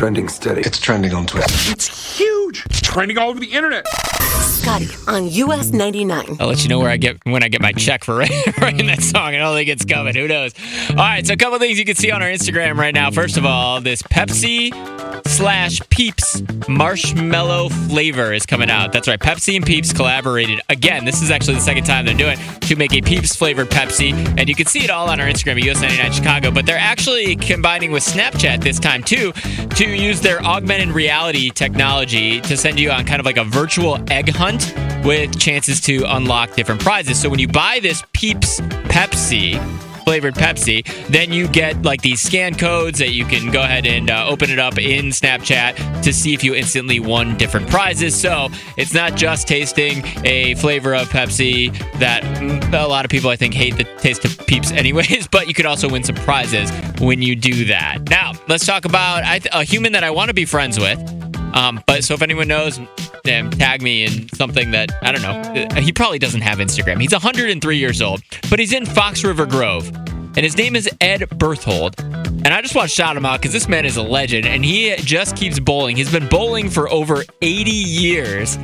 Trending steady. It's trending on Twitter. It's huge. It's trending all over the internet. Scotty on US 99. I'll let you know where I get when I get my check for mm. writing that song. I don't think it's coming. Who knows? All right, so a couple things you can see on our Instagram right now. First of all, this Pepsi slash Peeps marshmallow flavor is coming out. That's right. Pepsi and Peeps collaborated again. This is actually the second time they're doing it to make a Peeps flavored Pepsi, and you can see it all on our Instagram at US99 Chicago. But they're actually combining with Snapchat this time too to use their augmented reality technology to send you on kind of like a virtual egg hunt with chances to unlock different prizes. So when you buy this Peeps Pepsi, flavored Pepsi, then you get like these scan codes that you can go ahead and uh, open it up in Snapchat to see if you instantly won different prizes. So it's not just tasting a flavor of Pepsi that mm, a lot of people I think hate the taste of Peeps anyways, but you could also win some prizes when you do that. Now let's talk about a human that I want to be friends with. Um, but so if anyone knows, um, tag me in something that I don't know. Uh, he probably doesn't have Instagram. He's 103 years old, but he's in Fox River Grove, and his name is Ed Berthold. And I just want to shout him out because this man is a legend, and he just keeps bowling. He's been bowling for over 80 years,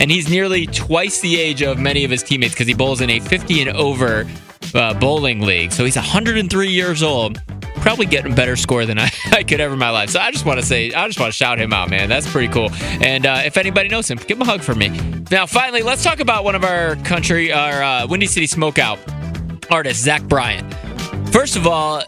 and he's nearly twice the age of many of his teammates because he bowls in a 50 and over uh, bowling league. So he's 103 years old probably getting a better score than I, I could ever in my life. So I just want to say, I just want to shout him out, man. That's pretty cool. And uh, if anybody knows him, give him a hug for me. Now, finally, let's talk about one of our country, our uh, Windy City Smokeout artists, Zach Bryan. First of all,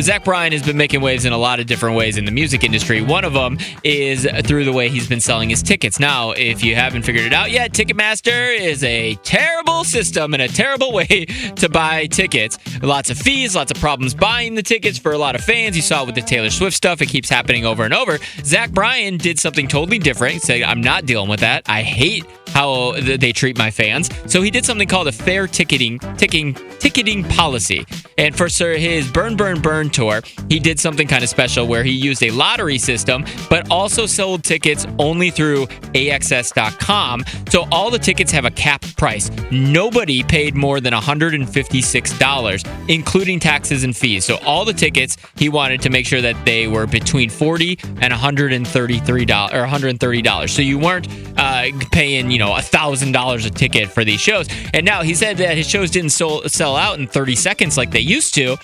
Zach Bryan has been making waves in a lot of different ways in the music industry. One of them is through the way he's been selling his tickets. Now, if you haven't figured it out yet, Ticketmaster is a terrible system and a terrible way to buy tickets. Lots of fees, lots of problems buying the tickets for a lot of fans. You saw it with the Taylor Swift stuff, it keeps happening over and over. Zach Bryan did something totally different. He said, I'm not dealing with that. I hate how they treat my fans. So he did something called a fair ticketing ticking ticketing policy. And for Sir his Burn Burn Burn tour, he did something kind of special where he used a lottery system, but also sold tickets only through AXS.com. So all the tickets have a capped price. Nobody paid more than $156, including taxes and fees. So all the tickets, he wanted to make sure that they were between 40 and $133 or $130. So you weren't uh, paying, you know, a $1,000 a ticket for these shows. And now he said that his shows didn't sell out in 30 seconds like they used to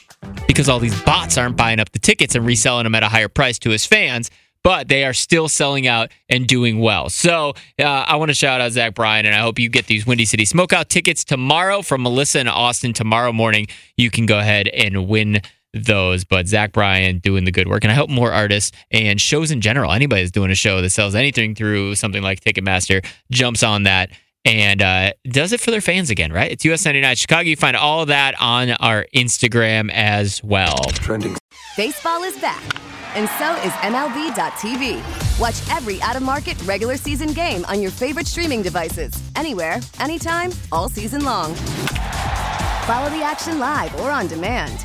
because all these bots aren't buying up the tickets and reselling them at a higher price to his fans. But they are still selling out and doing well. So uh, I want to shout out Zach Bryan, and I hope you get these Windy City Smokeout tickets tomorrow from Melissa and Austin. Tomorrow morning, you can go ahead and win those. But Zach Bryan doing the good work. And I hope more artists and shows in general, anybody that's doing a show that sells anything through something like Ticketmaster, jumps on that and uh, does it for their fans again, right? It's US 99 Chicago. You find all of that on our Instagram as well. Trending. Baseball is back, and so is MLB.tv. Watch every out of market regular season game on your favorite streaming devices, anywhere, anytime, all season long. Follow the action live or on demand.